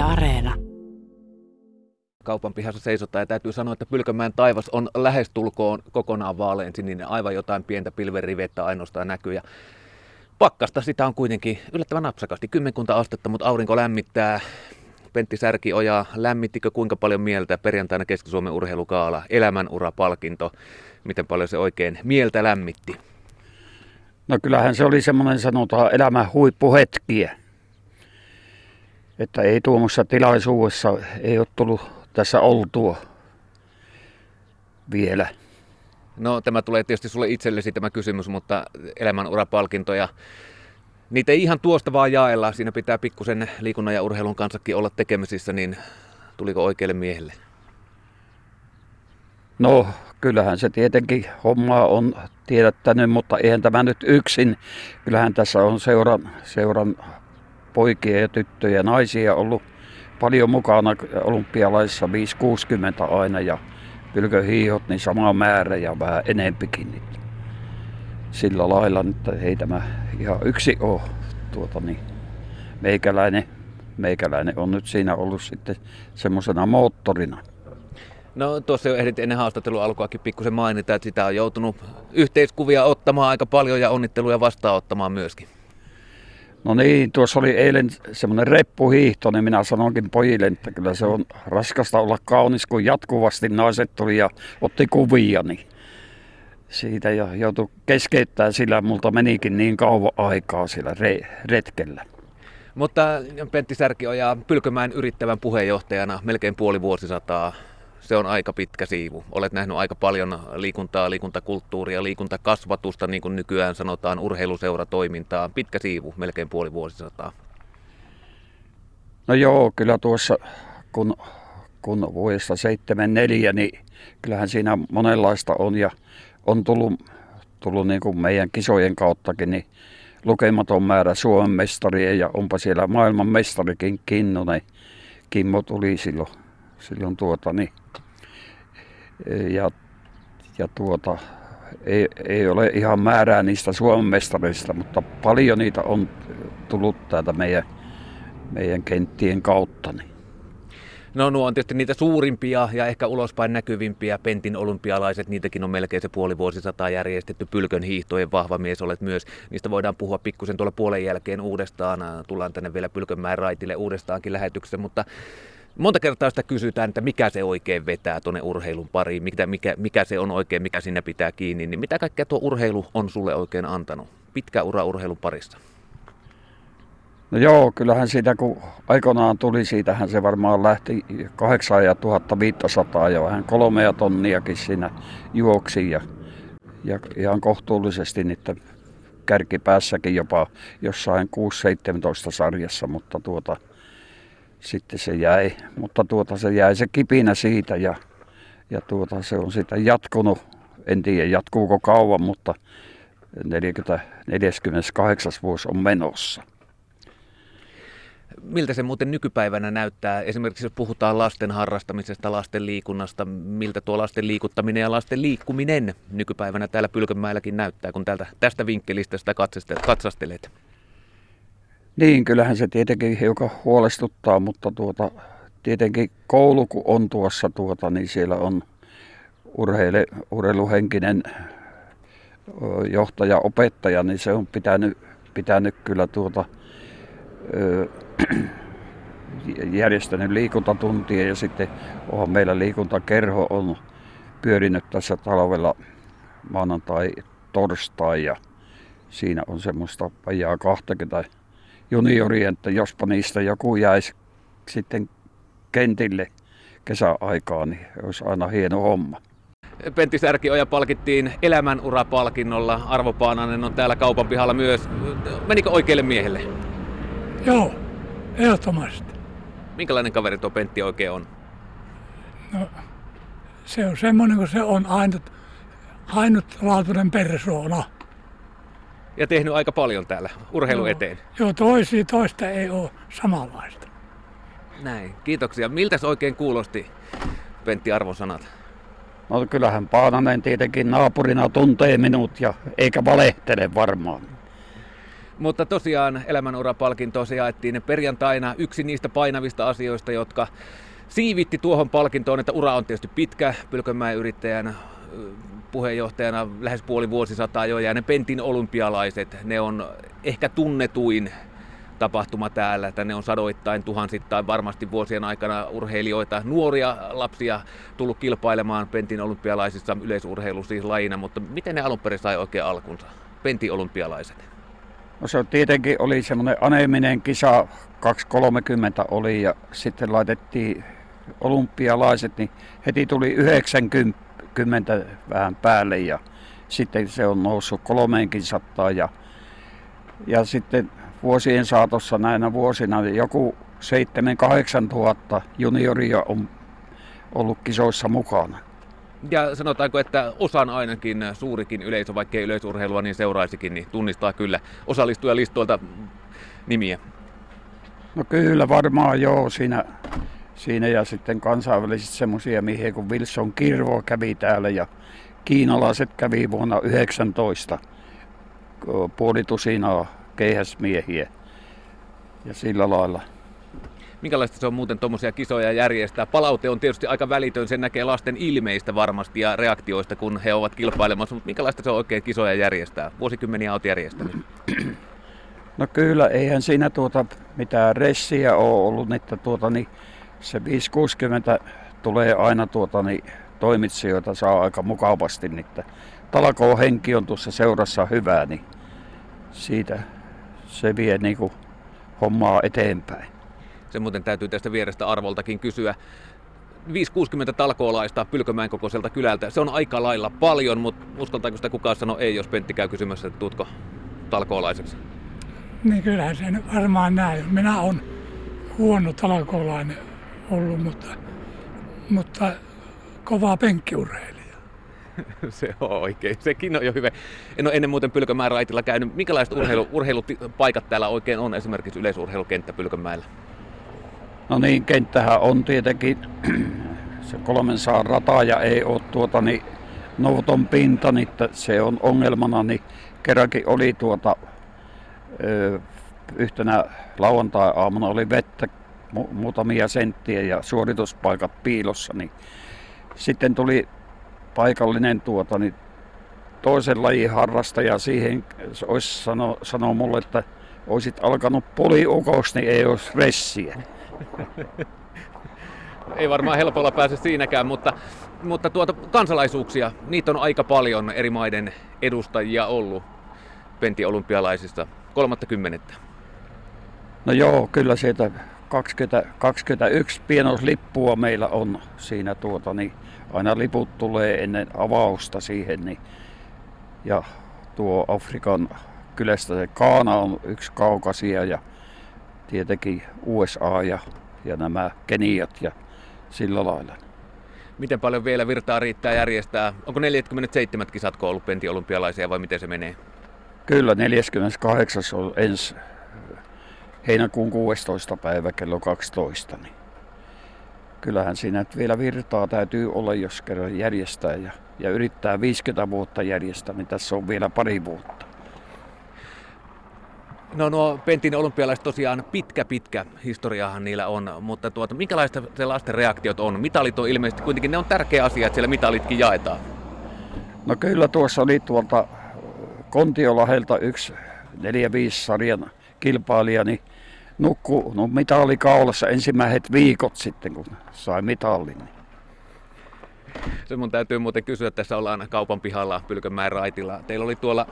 Yle Areena. Kaupan pihassa seisotaan ja täytyy sanoa, että Pylkömään taivas on lähestulkoon kokonaan vaalean sininen. Aivan jotain pientä pilverivettä ainoastaan näkyy. Ja pakkasta sitä on kuitenkin yllättävän napsakasti. Kymmenkunta astetta, mutta aurinko lämmittää. Pentti Särkioja, lämmittikö kuinka paljon mieltä perjantaina Keski-Suomen urheilukaala, elämänurapalkinto, miten paljon se oikein mieltä lämmitti? No kyllähän se oli semmoinen sanotaan elämän huippuhetkiä. Että ei tuommoissa tilaisuudessa ei ole tullut tässä oltua vielä. No tämä tulee tietysti sulle itsellesi tämä kysymys, mutta elämänurapalkintoja, niitä ei ihan tuosta vaan jaella. Siinä pitää pikkusen liikunnan ja urheilun kanssakin olla tekemisissä, niin tuliko oikealle miehelle? No kyllähän se tietenkin homma on tiedettänyt, mutta eihän tämä nyt yksin. Kyllähän tässä on seuran, seuran poikia ja tyttöjä ja naisia ollut paljon mukana olympialaisissa 560 aina ja pylköhiihot niin sama määrä ja vähän enempikin. Niin sillä lailla, että ei tämä ihan yksi ole tuota niin, meikäläinen, meikäläinen on nyt siinä ollut sitten semmoisena moottorina. No tuossa jo ehdit ennen haastattelun alkuakin pikkusen mainita, että sitä on joutunut yhteiskuvia ottamaan aika paljon ja onnitteluja vastaanottamaan myöskin. No niin, tuossa oli eilen semmoinen reppuhiihto, niin minä sanonkin pojille, että kyllä se on raskasta olla kaunis, kun jatkuvasti naiset tuli ja otti kuvia, niin siitä ja joutui keskeyttämään, sillä multa menikin niin kauan aikaa siellä re- retkellä. Mutta Pentti Särkioja Pylkömäen yrittävän puheenjohtajana melkein puoli vuosisataa se on aika pitkä siivu. Olet nähnyt aika paljon liikuntaa, liikuntakulttuuria, liikuntakasvatusta, niin kuin nykyään sanotaan, urheiluseuratoimintaa. Pitkä siivu, melkein puoli vuosisataa. No joo, kyllä tuossa kun, kun vuodesta 74, niin kyllähän siinä monenlaista on ja on tullut, tullut niin kuin meidän kisojen kauttakin, niin lukematon määrä Suomen mestaria ja onpa siellä maailman mestarikin Kinnunen. Kimmo tuli silloin, silloin tuota, niin ja, ja tuota, ei, ei ole ihan määrää niistä Suomen mestareista, mutta paljon niitä on tullut täältä meidän, meidän kenttien kautta. Niin. No nuo on tietysti niitä suurimpia ja ehkä ulospäin näkyvimpiä Pentin olympialaiset, niitäkin on melkein se puoli vuosisataa järjestetty. Pylkön hiihtojen vahva mies olet myös. Niistä voidaan puhua pikkusen tuolla puolen jälkeen uudestaan. Tullaan tänne vielä Pylkönmäen raitille uudestaankin lähetyksessä, mutta Monta kertaa sitä kysytään, että mikä se oikein vetää tuonne urheilun pariin, mikä, mikä, mikä se on oikein, mikä sinne pitää kiinni, niin mitä kaikkea tuo urheilu on sulle oikein antanut? Pitkä ura urheilun parissa. No joo, kyllähän siitä kun aikanaan tuli, siitähän se varmaan lähti 8500 ja vähän kolmea tonniakin siinä juoksi ja, ja ihan kohtuullisesti niitä kärkipäässäkin jopa jossain 6-17 sarjassa, mutta tuota, sitten se jäi, mutta tuota se jäi se kipinä siitä ja, ja tuota se on sitä jatkunut, en tiedä jatkuuko kauan, mutta 40, 48 vuosi on menossa. Miltä se muuten nykypäivänä näyttää? Esimerkiksi jos puhutaan lasten harrastamisesta, lasten liikunnasta, miltä tuo lasten liikuttaminen ja lasten liikkuminen nykypäivänä täällä Pylkönmäelläkin näyttää, kun täältä, tästä vinkkelistä sitä katsastelet? Niin, kyllähän se tietenkin hiukan huolestuttaa, mutta tuota, tietenkin koulu kun on tuossa, tuota, niin siellä on urheile, urheiluhenkinen johtaja, opettaja, niin se on pitänyt, pitänyt kyllä tuota, ö, järjestänyt liikuntatuntia ja sitten onhan meillä liikuntakerho on pyörinyt tässä talvella maanantai, torstai ja siinä on semmoista vajaa 20 juniori, että jospa niistä joku jäisi sitten kentille kesäaikaan, niin olisi aina hieno homma. Pentti Särkioja palkittiin elämänurapalkinnolla. Arvo Paananen on täällä kaupan pihalla myös. Menikö oikealle miehelle? Joo, ehdottomasti. Minkälainen kaveri tuo Pentti oikein on? No, se on semmoinen kuin se on ainut, ainutlaatuinen persoona ja tehnyt aika paljon täällä urheilu joo, eteen. Joo, toisi, toista ei ole samanlaista. Näin, kiitoksia. Miltä se oikein kuulosti, Pentti Arvosanat? No kyllähän Paananen tietenkin naapurina tuntee minut ja eikä valehtele varmaan. Mutta tosiaan elämänurapalkinto se jaettiin perjantaina yksi niistä painavista asioista, jotka siivitti tuohon palkintoon, että ura on tietysti pitkä Pylkönmäen yrittäjän puheenjohtajana lähes puoli vuosisataa jo, ja ne Pentin olympialaiset, ne on ehkä tunnetuin tapahtuma täällä, että ne on sadoittain, tuhansittain varmasti vuosien aikana urheilijoita, nuoria lapsia tullut kilpailemaan Pentin olympialaisissa yleisurheilu siis lajina, mutta miten ne alun perin sai oikein alkunsa, Pentin olympialaiset? No se tietenkin oli semmoinen aneminen kisa, 2.30 oli ja sitten laitettiin olympialaiset, niin heti tuli 90 vähän päälle ja sitten se on noussut kolmeenkin sattaan ja, ja sitten vuosien saatossa näinä vuosina niin joku 7-8 tuhatta junioria on ollut kisoissa mukana. Ja sanotaanko, että osan ainakin suurikin yleisö, vaikkei yleisurheilua niin seuraisikin, niin tunnistaa kyllä osallistujalistoilta nimiä. No kyllä varmaan joo siinä, siinä ja sitten kansainvälisesti semmoisia miehiä kuin Wilson Kirvo kävi täällä ja kiinalaiset kävi vuonna 19 puolitusinaa keihäsmiehiä ja sillä lailla. Minkälaista se on muuten tuommoisia kisoja järjestää? Palaute on tietysti aika välitön, sen näkee lasten ilmeistä varmasti ja reaktioista, kun he ovat kilpailemassa, mutta minkälaista se on oikein kisoja järjestää? Vuosikymmeniä olet järjestänyt. No kyllä, eihän siinä tuota mitään ressiä ole ollut, että tuota, niin se 560 tulee aina tuota, niin toimitsijoita saa aika mukavasti, niin että talkoon henki on tuossa seurassa hyvää, niin siitä se vie niin kuin hommaa eteenpäin. Se muuten täytyy tästä vierestä arvoltakin kysyä. 560 talkoolaista Pylkömäen kokoiselta kylältä. Se on aika lailla paljon, mutta uskaltaako sitä kukaan sanoa ei, jos Pentti käy kysymässä, että tuutko talkoolaiseksi? Niin kyllähän se varmaan näin. Minä olen huono talkoolainen ollut, mutta, mutta kova penkkiurheilija. se on oikein. Sekin on jo hyvä. En ole ennen muuten Pylkömäen raitilla käynyt. Minkälaiset urheilu, urheilupaikat täällä oikein on, esimerkiksi yleisurheilukenttä Pylkömäellä? No niin, kenttähän on tietenkin se kolmen saan rata ja ei ole tuota niin nouton pinta, niin se on ongelmana, niin kerrankin oli tuota ö, yhtenä lauantai-aamuna oli vettä mu- muutamia senttiä ja suorituspaikat piilossa, niin sitten tuli paikallinen tuota, niin toisen lajin harrastaja siihen olisi sano, sanoo mulle, että olisit alkanut poliukous, niin ei olisi ressiä. ei varmaan helpolla pääse siinäkään, mutta, mutta tuota, kansalaisuuksia, niitä on aika paljon eri maiden edustajia ollut Pentti olympialaisista. 30. No joo, kyllä sieltä 20, 21 pienoislippua meillä on siinä tuota, niin aina liput tulee ennen avausta siihen. Niin, ja tuo Afrikan kylästä se Kaana on yksi kaukasia ja tietenkin USA ja, ja nämä Keniat ja sillä lailla. Miten paljon vielä virtaa riittää järjestää? Onko 47 kisatko ollut Pentti olympialaisia vai miten se menee? Kyllä, 48 on ensi heinäkuun 16. päivä kello 12. Niin kyllähän siinä vielä virtaa täytyy olla, jos kerran järjestää ja, ja yrittää 50 vuotta järjestää, niin tässä on vielä pari vuotta. No nuo Pentin olympialaiset tosiaan pitkä pitkä historiahan niillä on, mutta tuota, minkälaista se lasten reaktiot on? Mitalit on ilmeisesti kuitenkin, ne on tärkeä asia, että siellä mitalitkin jaetaan. No kyllä tuossa oli tuolta Kontiolahelta yksi 4-5 sarjan kilpailija, niin nukku no, mitali kaulassa ensimmäiset viikot sitten, kun sai mitallin. Niin. Se mun täytyy muuten kysyä, tässä ollaan kaupan pihalla Pylkönmäen raitilla. Teillä oli tuolla,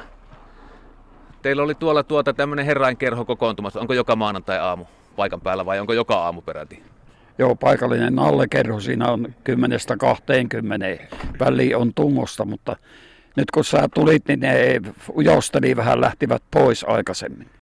teillä oli tuolla tuota tämmöinen herrainkerho kokoontumassa. Onko joka maanantai aamu paikan päällä vai onko joka aamu peräti? Joo, paikallinen nallekerho siinä on 10-20. Väli on tungosta, mutta nyt kun sä tulit, niin ne ujosteli vähän lähtivät pois aikaisemmin.